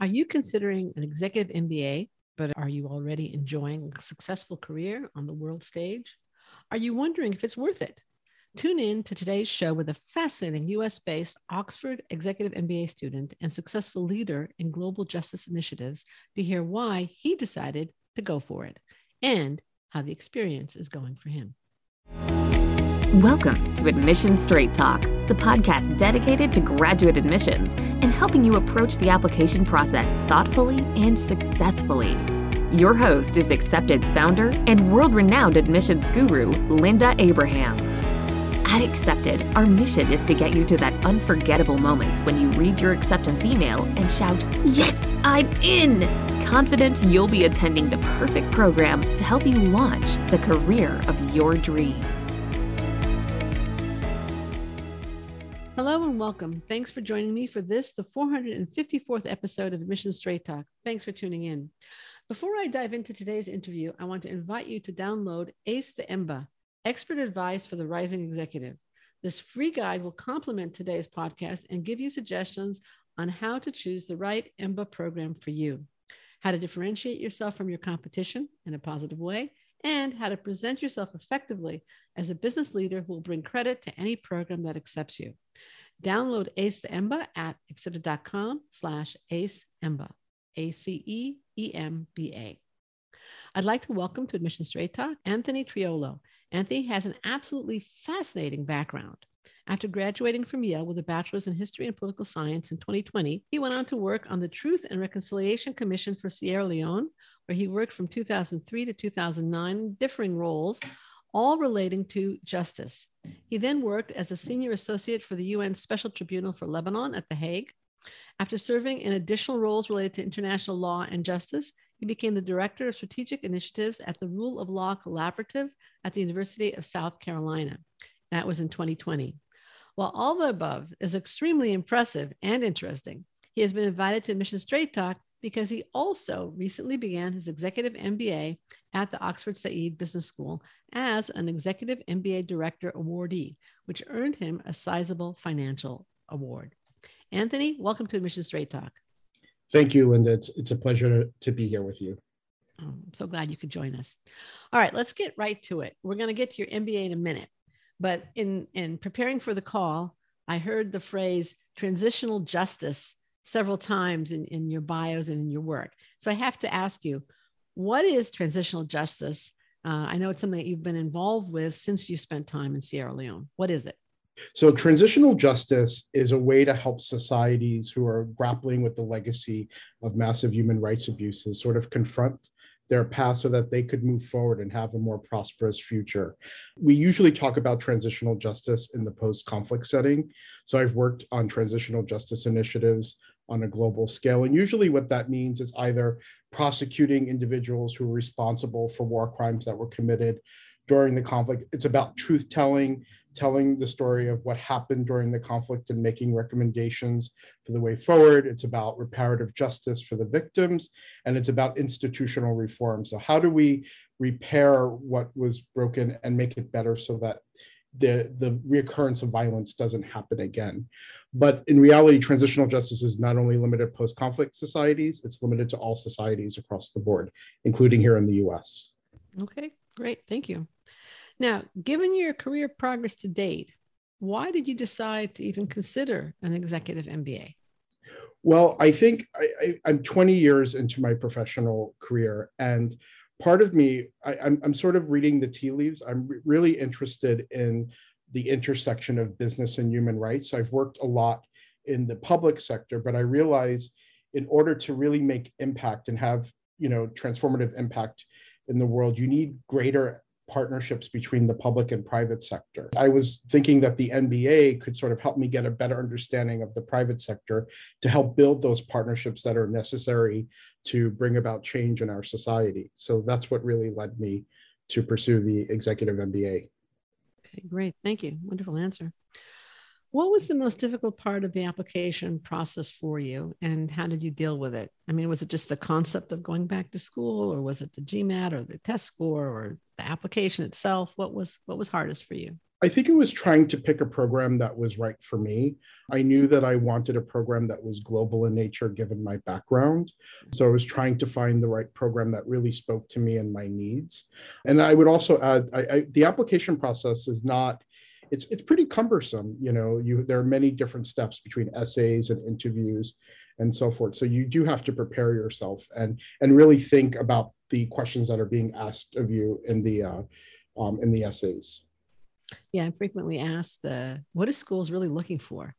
Are you considering an executive MBA, but are you already enjoying a successful career on the world stage? Are you wondering if it's worth it? Tune in to today's show with a fascinating US based Oxford Executive MBA student and successful leader in global justice initiatives to hear why he decided to go for it and how the experience is going for him. Welcome to Admission Straight Talk, the podcast dedicated to graduate admissions and helping you approach the application process thoughtfully and successfully. Your host is Accepted's founder and world renowned admissions guru, Linda Abraham. At Accepted, our mission is to get you to that unforgettable moment when you read your acceptance email and shout, Yes, I'm in! Confident you'll be attending the perfect program to help you launch the career of your dreams. Welcome. Thanks for joining me for this, the 454th episode of Admission Straight Talk. Thanks for tuning in. Before I dive into today's interview, I want to invite you to download ACE the EMBA, Expert Advice for the Rising Executive. This free guide will complement today's podcast and give you suggestions on how to choose the right EMBA program for you, how to differentiate yourself from your competition in a positive way, and how to present yourself effectively as a business leader who will bring credit to any program that accepts you. Download Ace the Emba at accepted.com slash Ace Emba, A-C-E-E-M-B-A. I'd like to welcome to Admission Straight Talk Anthony Triolo. Anthony has an absolutely fascinating background. After graduating from Yale with a bachelor's in history and political science in 2020, he went on to work on the Truth and Reconciliation Commission for Sierra Leone, where he worked from 2003 to 2009, differing roles, all relating to justice. He then worked as a senior associate for the UN Special Tribunal for Lebanon at The Hague. After serving in additional roles related to international law and justice, he became the director of strategic initiatives at the Rule of Law Collaborative at the University of South Carolina. That was in 2020. While all the above is extremely impressive and interesting, he has been invited to Mission Straight Talk because he also recently began his executive MBA at the Oxford Said Business School as an executive MBA director awardee, which earned him a sizable financial award. Anthony, welcome to Mission Straight Talk. Thank you, Linda. It's, it's a pleasure to, to be here with you. Oh, I'm so glad you could join us. All right, let's get right to it. We're going to get to your MBA in a minute, but in in preparing for the call, I heard the phrase transitional justice several times in, in your bios and in your work. So I have to ask you, what is transitional justice? Uh, I know it's something that you've been involved with since you spent time in Sierra Leone. What is it? So, transitional justice is a way to help societies who are grappling with the legacy of massive human rights abuses sort of confront their past so that they could move forward and have a more prosperous future. We usually talk about transitional justice in the post conflict setting. So, I've worked on transitional justice initiatives on a global scale. And usually, what that means is either prosecuting individuals who are responsible for war crimes that were committed during the conflict. It's about truth telling, telling the story of what happened during the conflict and making recommendations for the way forward. It's about reparative justice for the victims, and it's about institutional reform. So, how do we repair what was broken and make it better so that the, the reoccurrence of violence doesn't happen again? But in reality, transitional justice is not only limited to post conflict societies, it's limited to all societies across the board, including here in the US. Okay, great. Thank you. Now, given your career progress to date, why did you decide to even consider an executive MBA? Well, I think I, am 20 years into my professional career, and part of me, I, am sort of reading the tea leaves. I'm re- really interested in the intersection of business and human rights. I've worked a lot in the public sector, but I realize in order to really make impact and have you know transformative impact in the world, you need greater partnerships between the public and private sector. I was thinking that the MBA could sort of help me get a better understanding of the private sector to help build those partnerships that are necessary to bring about change in our society. So that's what really led me to pursue the executive MBA. Okay, great. Thank you. Wonderful answer. What was the most difficult part of the application process for you and how did you deal with it? I mean, was it just the concept of going back to school or was it the GMAT or the test score or the application itself? What was what was hardest for you? I think it was trying to pick a program that was right for me. I knew that I wanted a program that was global in nature, given my background. So I was trying to find the right program that really spoke to me and my needs. And I would also add, I, I, the application process is not. It's, it's pretty cumbersome you know you there are many different steps between essays and interviews and so forth so you do have to prepare yourself and and really think about the questions that are being asked of you in the uh, um, in the essays yeah, I'm frequently asked, uh, what are schools really looking for?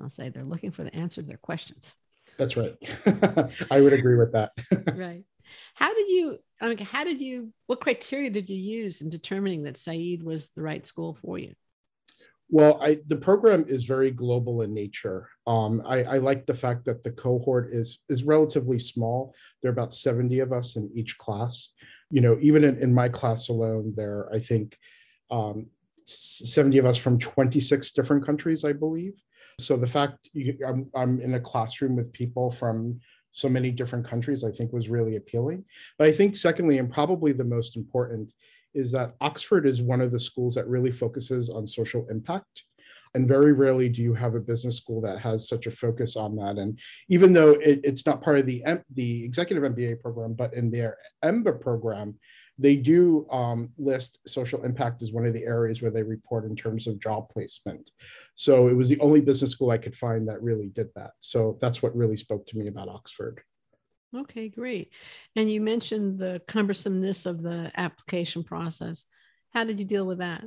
I'll say they're looking for the answer to their questions. That's right. I would agree with that. right. How did you, I mean, how did you, what criteria did you use in determining that Said was the right school for you? Well, I, the program is very global in nature. Um, I, I, like the fact that the cohort is is relatively small. There are about 70 of us in each class. You know, even in, in my class alone, there I think um, 70 of us from 26 different countries, I believe. So the fact you, I'm, I'm in a classroom with people from so many different countries, I think was really appealing. But I think, secondly, and probably the most important, is that Oxford is one of the schools that really focuses on social impact. And very rarely do you have a business school that has such a focus on that. And even though it, it's not part of the, the executive MBA program, but in their EMBA program, they do um, list social impact as one of the areas where they report in terms of job placement. So it was the only business school I could find that really did that. So that's what really spoke to me about Oxford. Okay, great. And you mentioned the cumbersomeness of the application process. How did you deal with that?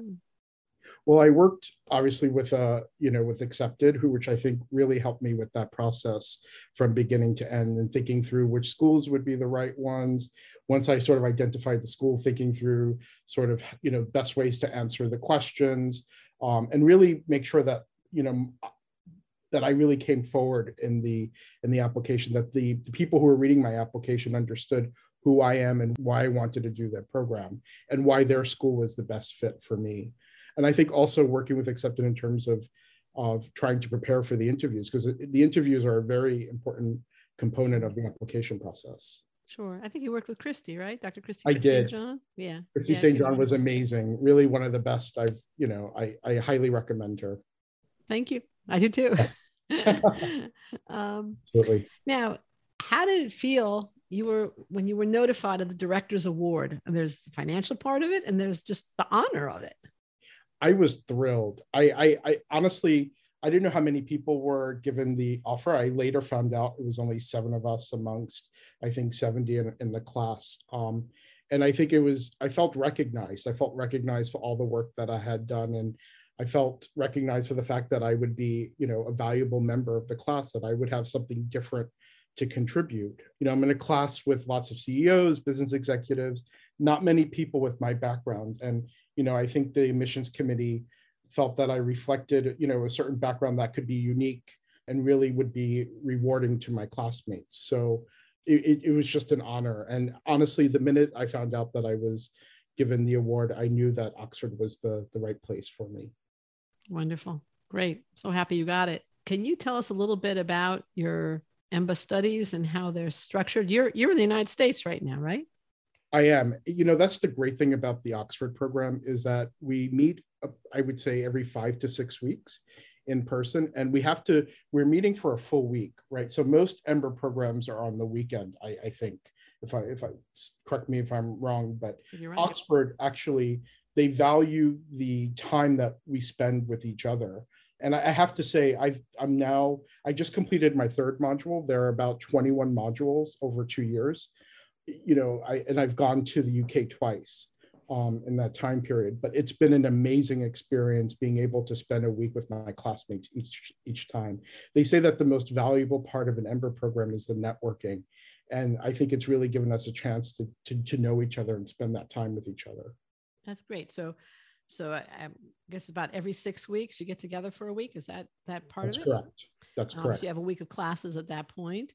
Well, I worked obviously with uh, you know, with Accepted, who which I think really helped me with that process from beginning to end and thinking through which schools would be the right ones. Once I sort of identified the school, thinking through sort of you know best ways to answer the questions um, and really make sure that you know that I really came forward in the in the application that the, the people who were reading my application understood who I am and why I wanted to do that program and why their school was the best fit for me and I think also working with Accepted in terms of of trying to prepare for the interviews because the interviews are a very important component of the application process. Sure. I think you worked with Christy, right? Dr. Christy. I did. John. Yeah. Christy yeah, St. John was amazing. Really one of the best I've, you know, I, I highly recommend her. Thank you. I do too. um, Absolutely. Now, how did it feel you were when you were notified of the director's award? And there's the financial part of it and there's just the honor of it. I was thrilled. I, I, I honestly, I didn't know how many people were given the offer. I later found out it was only seven of us amongst, I think, 70 in, in the class. Um, and I think it was, I felt recognized. I felt recognized for all the work that I had done. And I felt recognized for the fact that I would be, you know, a valuable member of the class, that I would have something different to contribute. You know, I'm in a class with lots of CEOs, business executives, not many people with my background. And you know, I think the admissions committee felt that I reflected, you know, a certain background that could be unique and really would be rewarding to my classmates. So it, it, was just an honor. And honestly, the minute I found out that I was given the award, I knew that Oxford was the, the right place for me. Wonderful. Great. So happy you got it. Can you tell us a little bit about your EMBA studies and how they're structured? You're you're in the United States right now, right? I am. You know, that's the great thing about the Oxford program is that we meet, I would say, every five to six weeks in person, and we have to. We're meeting for a full week, right? So most EMBA programs are on the weekend. I, I think, if I if I correct me if I'm wrong, but right. Oxford actually they value the time that we spend with each other. And I have to say, I've, I'm now, I just completed my third module. There are about 21 modules over two years you know, I and I've gone to the UK twice um, in that time period. But it's been an amazing experience being able to spend a week with my classmates each each time. They say that the most valuable part of an EMBA program is the networking, and I think it's really given us a chance to to, to know each other and spend that time with each other. That's great. So. So I, I guess about every six weeks you get together for a week. Is that that part That's of it? Correct. That's um, correct. So you have a week of classes at that point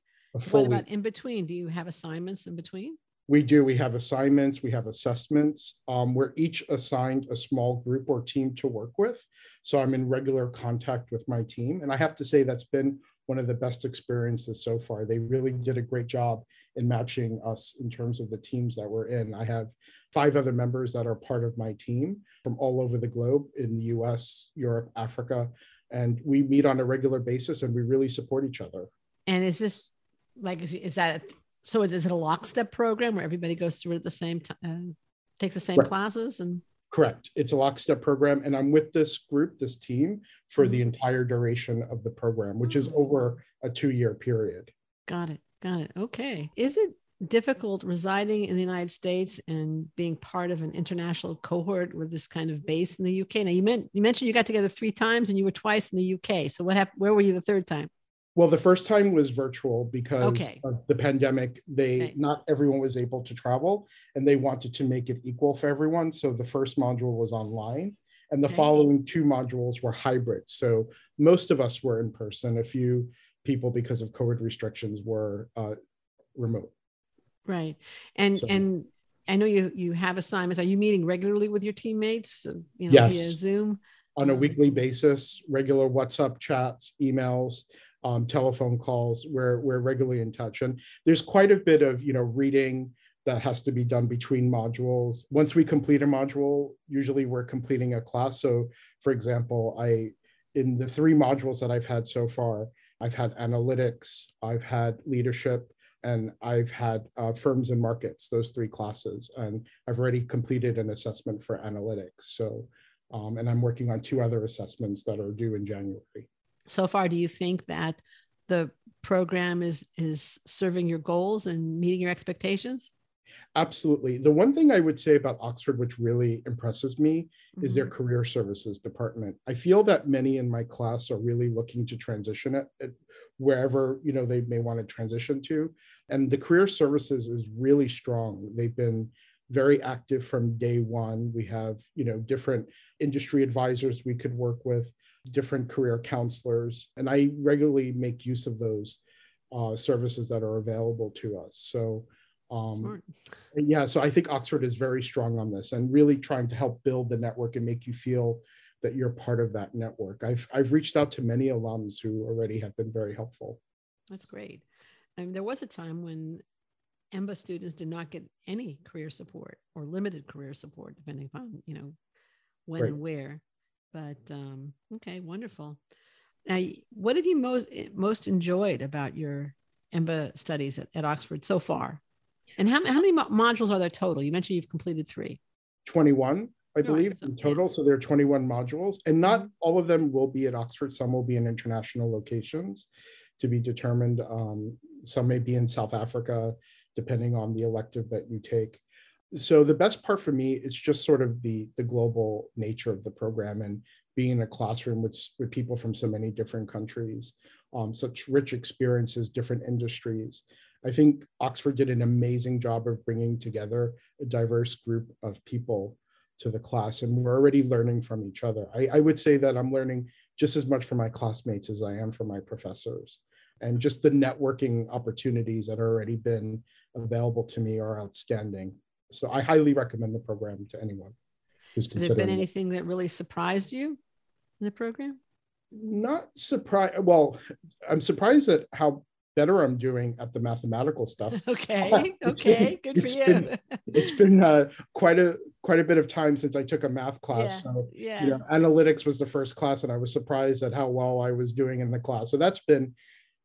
what about in between? Do you have assignments in between? We do. We have assignments, we have assessments. Um, we're each assigned a small group or team to work with. So I'm in regular contact with my team. And I have to say, that's been one of the best experiences so far. They really did a great job in matching us in terms of the teams that we're in. I have five other members that are part of my team from all over the globe in the US, Europe, Africa, and we meet on a regular basis and we really support each other. And is this like, is that, so is, it a lockstep program where everybody goes through it at the same time, uh, takes the same right. classes and? Correct. It's a lockstep program. And I'm with this group, this team, for the mm-hmm. entire duration of the program, which is over a two year period. Got it. Got it. Okay. Is it difficult residing in the United States and being part of an international cohort with this kind of base in the UK? Now you meant you mentioned you got together three times and you were twice in the UK. So what happened? Where were you the third time? Well, the first time was virtual because okay. of the pandemic. They okay. not everyone was able to travel, and they wanted to make it equal for everyone. So the first module was online, and the okay. following two modules were hybrid. So most of us were in person. A few people, because of COVID restrictions, were uh, remote. Right, and so, and I know you you have assignments. Are you meeting regularly with your teammates? You know, yes. via Zoom on a weekly basis, regular WhatsApp chats, emails um, telephone calls. We're we're regularly in touch, and there's quite a bit of you know reading that has to be done between modules. Once we complete a module, usually we're completing a class. So, for example, I in the three modules that I've had so far, I've had analytics, I've had leadership, and I've had uh, firms and markets. Those three classes, and I've already completed an assessment for analytics. So. Um, and I'm working on two other assessments that are due in January so far do you think that the program is is serving your goals and meeting your expectations? Absolutely. The one thing i would say about oxford which really impresses me mm-hmm. is their mm-hmm. career services department. I feel that many in my class are really looking to transition it, it wherever you know they may want to transition to. And the career services is really strong. They've been very active from day one. We have you know different industry advisors we could work with different career counselors, and I regularly make use of those uh, services that are available to us. So, um, yeah, so I think Oxford is very strong on this and really trying to help build the network and make you feel that you're part of that network. I've I've reached out to many alums who already have been very helpful. That's great. I mean, there was a time when EMBA students did not get any career support or limited career support, depending upon you know when right. and where. But um, okay, wonderful. Now, what have you most most enjoyed about your EMBA studies at, at Oxford so far? And how, how many mo- modules are there total? You mentioned you've completed three. 21, I believe, in total. So there are 21 modules, and not mm-hmm. all of them will be at Oxford. Some will be in international locations to be determined. Um, some may be in South Africa, depending on the elective that you take so the best part for me is just sort of the the global nature of the program and being in a classroom with, with people from so many different countries um, such rich experiences different industries. I think oxford did an amazing job of bringing together a diverse group of people to the class and we're already learning from each other. I, I would say that i'm learning just as much from my classmates as i am from my professors. And just the networking opportunities that have already been available to me are outstanding so I highly recommend the program to anyone who's considering. Has there been anything that really surprised you in the program? Not surprised. Well, I'm surprised at how better I'm doing at the mathematical stuff. Okay. okay. Good for you. Been, it's been uh, quite a quite a bit of time since I took a math class. Yeah. So, yeah. You know, analytics was the first class, and I was surprised at how well I was doing in the class. So that's been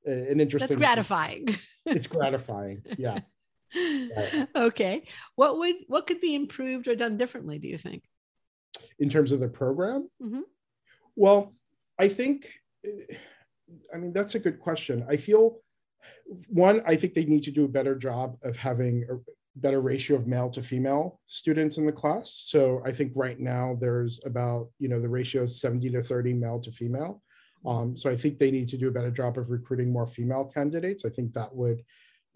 uh, an interesting. That's gratifying. it's gratifying. Yeah. Okay. What would what could be improved or done differently? Do you think? In terms of the program? Mm-hmm. Well, I think. I mean, that's a good question. I feel one. I think they need to do a better job of having a better ratio of male to female students in the class. So I think right now there's about you know the ratio is 70 to 30 male to female. Um, so I think they need to do a better job of recruiting more female candidates. I think that would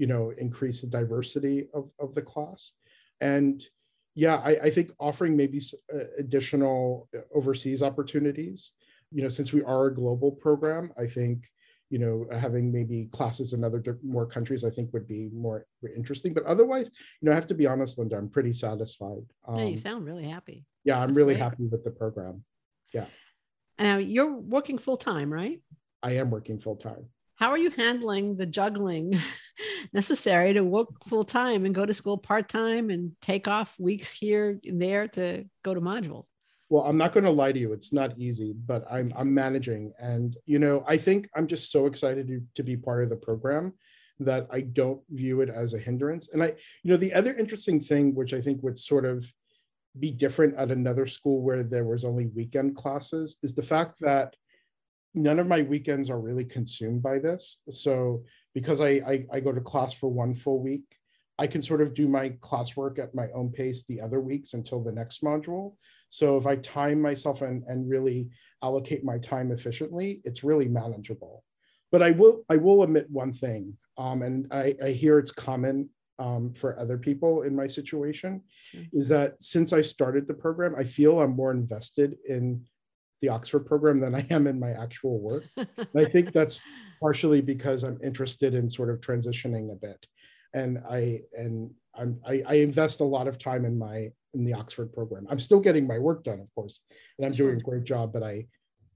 you know, increase the diversity of, of the class. And yeah, I, I think offering maybe uh, additional uh, overseas opportunities, you know, since we are a global program, I think, you know, having maybe classes in other more countries, I think would be more interesting. But otherwise, you know, I have to be honest, Linda, I'm pretty satisfied. Um, yeah, you sound really happy. Yeah, I'm That's really great. happy with the program. Yeah. Now you're working full time, right? I am working full time. How are you handling the juggling necessary to work full time and go to school part time and take off weeks here and there to go to modules? Well, I'm not going to lie to you; it's not easy, but I'm I'm managing, and you know, I think I'm just so excited to, to be part of the program that I don't view it as a hindrance. And I, you know, the other interesting thing, which I think would sort of be different at another school where there was only weekend classes, is the fact that none of my weekends are really consumed by this. So because I, I, I go to class for one full week, I can sort of do my classwork at my own pace the other weeks until the next module. So if I time myself and, and really allocate my time efficiently, it's really manageable. But I will I will admit one thing, um, and I, I hear it's common um, for other people in my situation, is that since I started the program, I feel I'm more invested in the Oxford program than I am in my actual work. and I think that's partially because I'm interested in sort of transitioning a bit. And I and I'm I, I, invest a lot of time in my in the Oxford program. I'm still getting my work done, of course, and I'm doing a great job, but I,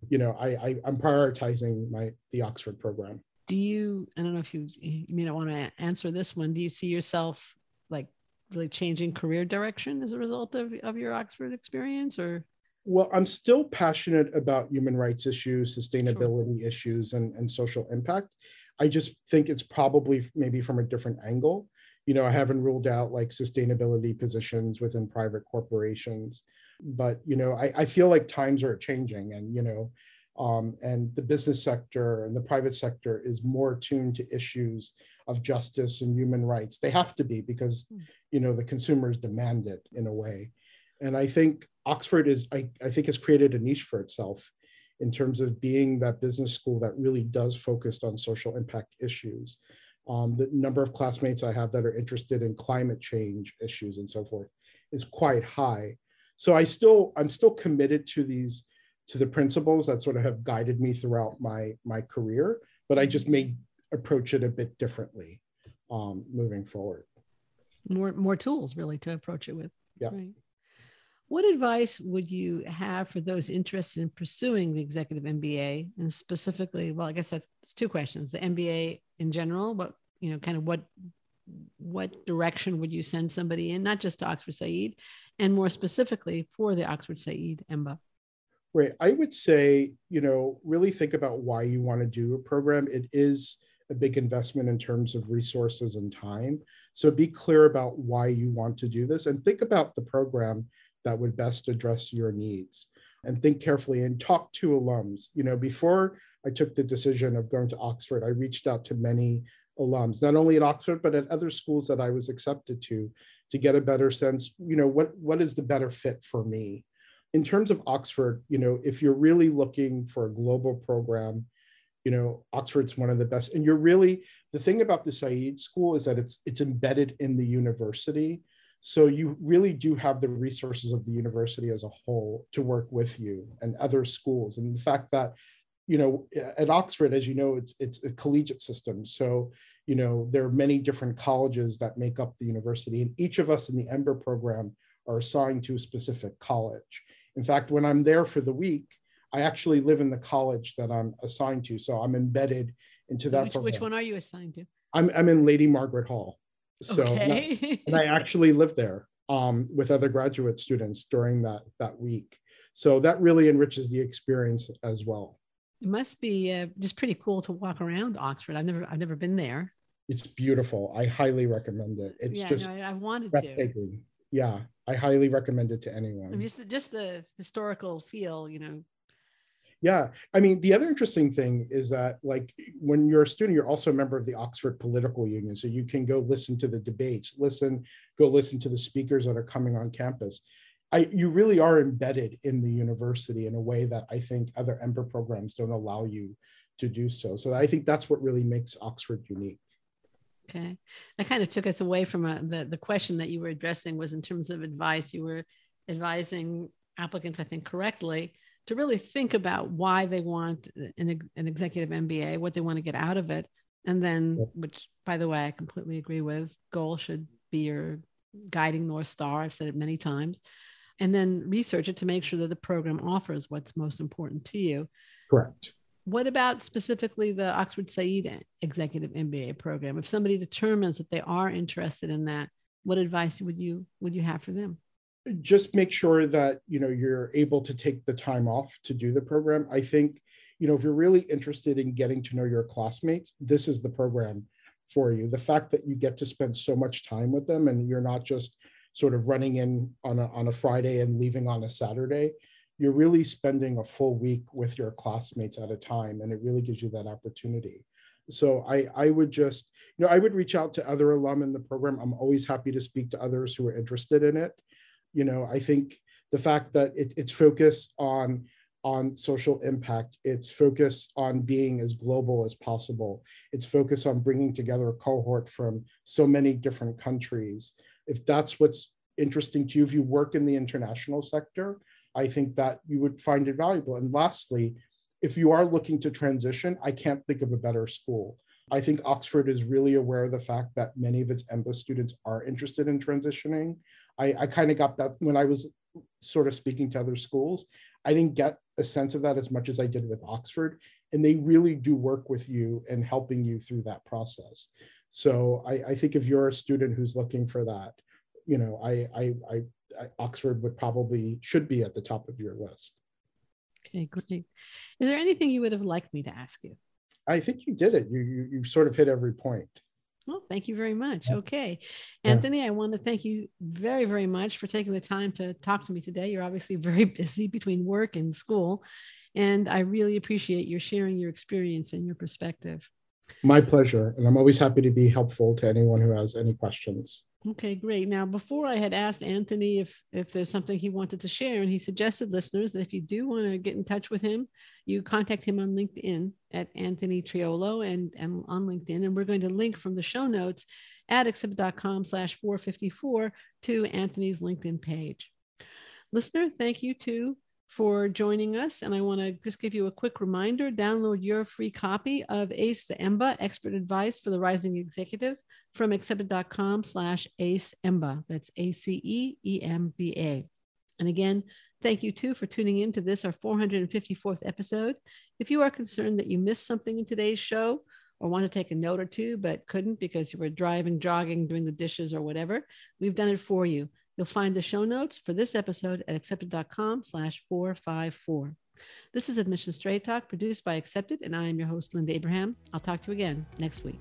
you know, I, I I'm prioritizing my the Oxford program. Do you I don't know if you you may not want to answer this one. Do you see yourself like really changing career direction as a result of, of your Oxford experience or well, I'm still passionate about human rights issues, sustainability sure. issues, and, and social impact. I just think it's probably maybe from a different angle. You know, I haven't ruled out like sustainability positions within private corporations, but you know, I, I feel like times are changing, and you know, um, and the business sector and the private sector is more attuned to issues of justice and human rights. They have to be because hmm. you know the consumers demand it in a way. And I think Oxford is, I, I think, has created a niche for itself in terms of being that business school that really does focus on social impact issues. Um, the number of classmates I have that are interested in climate change issues and so forth is quite high. So I still, I'm still committed to these, to the principles that sort of have guided me throughout my my career, but I just may approach it a bit differently um, moving forward. More more tools really to approach it with. Yeah. Right. What advice would you have for those interested in pursuing the executive MBA and specifically, well, I guess that's two questions. The MBA in general, what, you know, kind of what what direction would you send somebody in, not just to Oxford Said, and more specifically for the Oxford Said EMBA? Right. I would say, you know, really think about why you want to do a program. It is a big investment in terms of resources and time. So be clear about why you want to do this and think about the program that would best address your needs and think carefully and talk to alums. You know, before I took the decision of going to Oxford, I reached out to many alums, not only at Oxford, but at other schools that I was accepted to, to get a better sense, you know, what, what is the better fit for me? In terms of Oxford, you know, if you're really looking for a global program, you know, Oxford's one of the best. And you're really, the thing about the Said School is that it's it's embedded in the university. So you really do have the resources of the university as a whole to work with you and other schools. And the fact that, you know, at Oxford, as you know, it's it's a collegiate system. So, you know, there are many different colleges that make up the university, and each of us in the EMBA program are assigned to a specific college. In fact, when I'm there for the week, I actually live in the college that I'm assigned to. So I'm embedded into that. Which, which one are you assigned to? I'm, I'm in Lady Margaret Hall. So, okay. and I actually lived there um, with other graduate students during that that week. So that really enriches the experience as well. It must be uh, just pretty cool to walk around Oxford. I've never I've never been there. It's beautiful. I highly recommend it. It's yeah, just no, I wanted to. Yeah, I highly recommend it to anyone. Just just the historical feel, you know, yeah. I mean, the other interesting thing is that, like, when you're a student, you're also a member of the Oxford Political Union. So you can go listen to the debates, listen, go listen to the speakers that are coming on campus. I, you really are embedded in the university in a way that I think other EMBA programs don't allow you to do so. So I think that's what really makes Oxford unique. Okay, that kind of took us away from a, uh, the the question that you were addressing was in terms of advice. You were advising applicants, I think, correctly to really think about why they want an, an executive MBA, what they want to get out of it. And then, which by the way, I completely agree with, goal should be your guiding North Star. I've said it many times. And then research it to make sure that the program offers what's most important to you. Correct. what about specifically the Oxford Said Executive MBA program? If somebody determines that they are interested in that, what advice would you would you have for them? Just make sure that you know you're able to take the time off to do the program. I think you know if you're really interested in getting to know your classmates, this is the program for you. The fact that you get to spend so much time with them and you're not just sort of running in on a, on a Friday and leaving on a Saturday, you're really spending a full week with your classmates at a time and it really gives you that opportunity so i i would just you know i would reach out to other alum in the program i'm always happy to speak to others who are interested in it you know i think the fact that it, it's focused on on social impact it's focused on being as global as possible it's focused on bringing together a cohort from so many different countries if that's what's interesting to you if you work in the international sector I think that you would find it valuable. And lastly, if you are looking to transition, I can't think of a better school. I think Oxford is really aware of the fact that many of its MBA students are interested in transitioning. I, I kind of got that when I was sort of speaking to other schools. I didn't get a sense of that as much as I did with Oxford. And they really do work with you and helping you through that process. So I, I think if you're a student who's looking for that, you know, I, I, I Oxford would probably should be at the top of your list. Okay, great. Is there anything you would have liked me to ask you? I think you did it. You you, you sort of hit every point. Well, thank you very much. Yeah. Okay. Anthony. I want to thank you very, very much for taking the time to talk to me today. You're obviously very busy between work and school. And I really appreciate your sharing your experience and your perspective. My pleasure. And I'm always happy to be helpful to anyone who has any questions. Okay, great. Now, before I had asked Anthony if if there's something he wanted to share, and he suggested listeners that if you do want to get in touch with him, you contact him on LinkedIn at Anthony Triolo and, and on LinkedIn. And we're going to link from the show notes at accepted.com slash 454 to Anthony's LinkedIn page. Listener, thank you too for joining us. And I want to just give you a quick reminder download your free copy of ACE the EMBA Expert Advice for the Rising Executive from accepted.com slash ace emba. That's A C E E M B A. And again, thank you too for tuning in to this, our 454th episode. If you are concerned that you missed something in today's show or want to take a note or two, but couldn't because you were driving, jogging, doing the dishes, or whatever, we've done it for you. You'll find the show notes for this episode at accepted.com slash 454. This is Admission Straight Talk produced by Accepted, and I am your host, Linda Abraham. I'll talk to you again next week.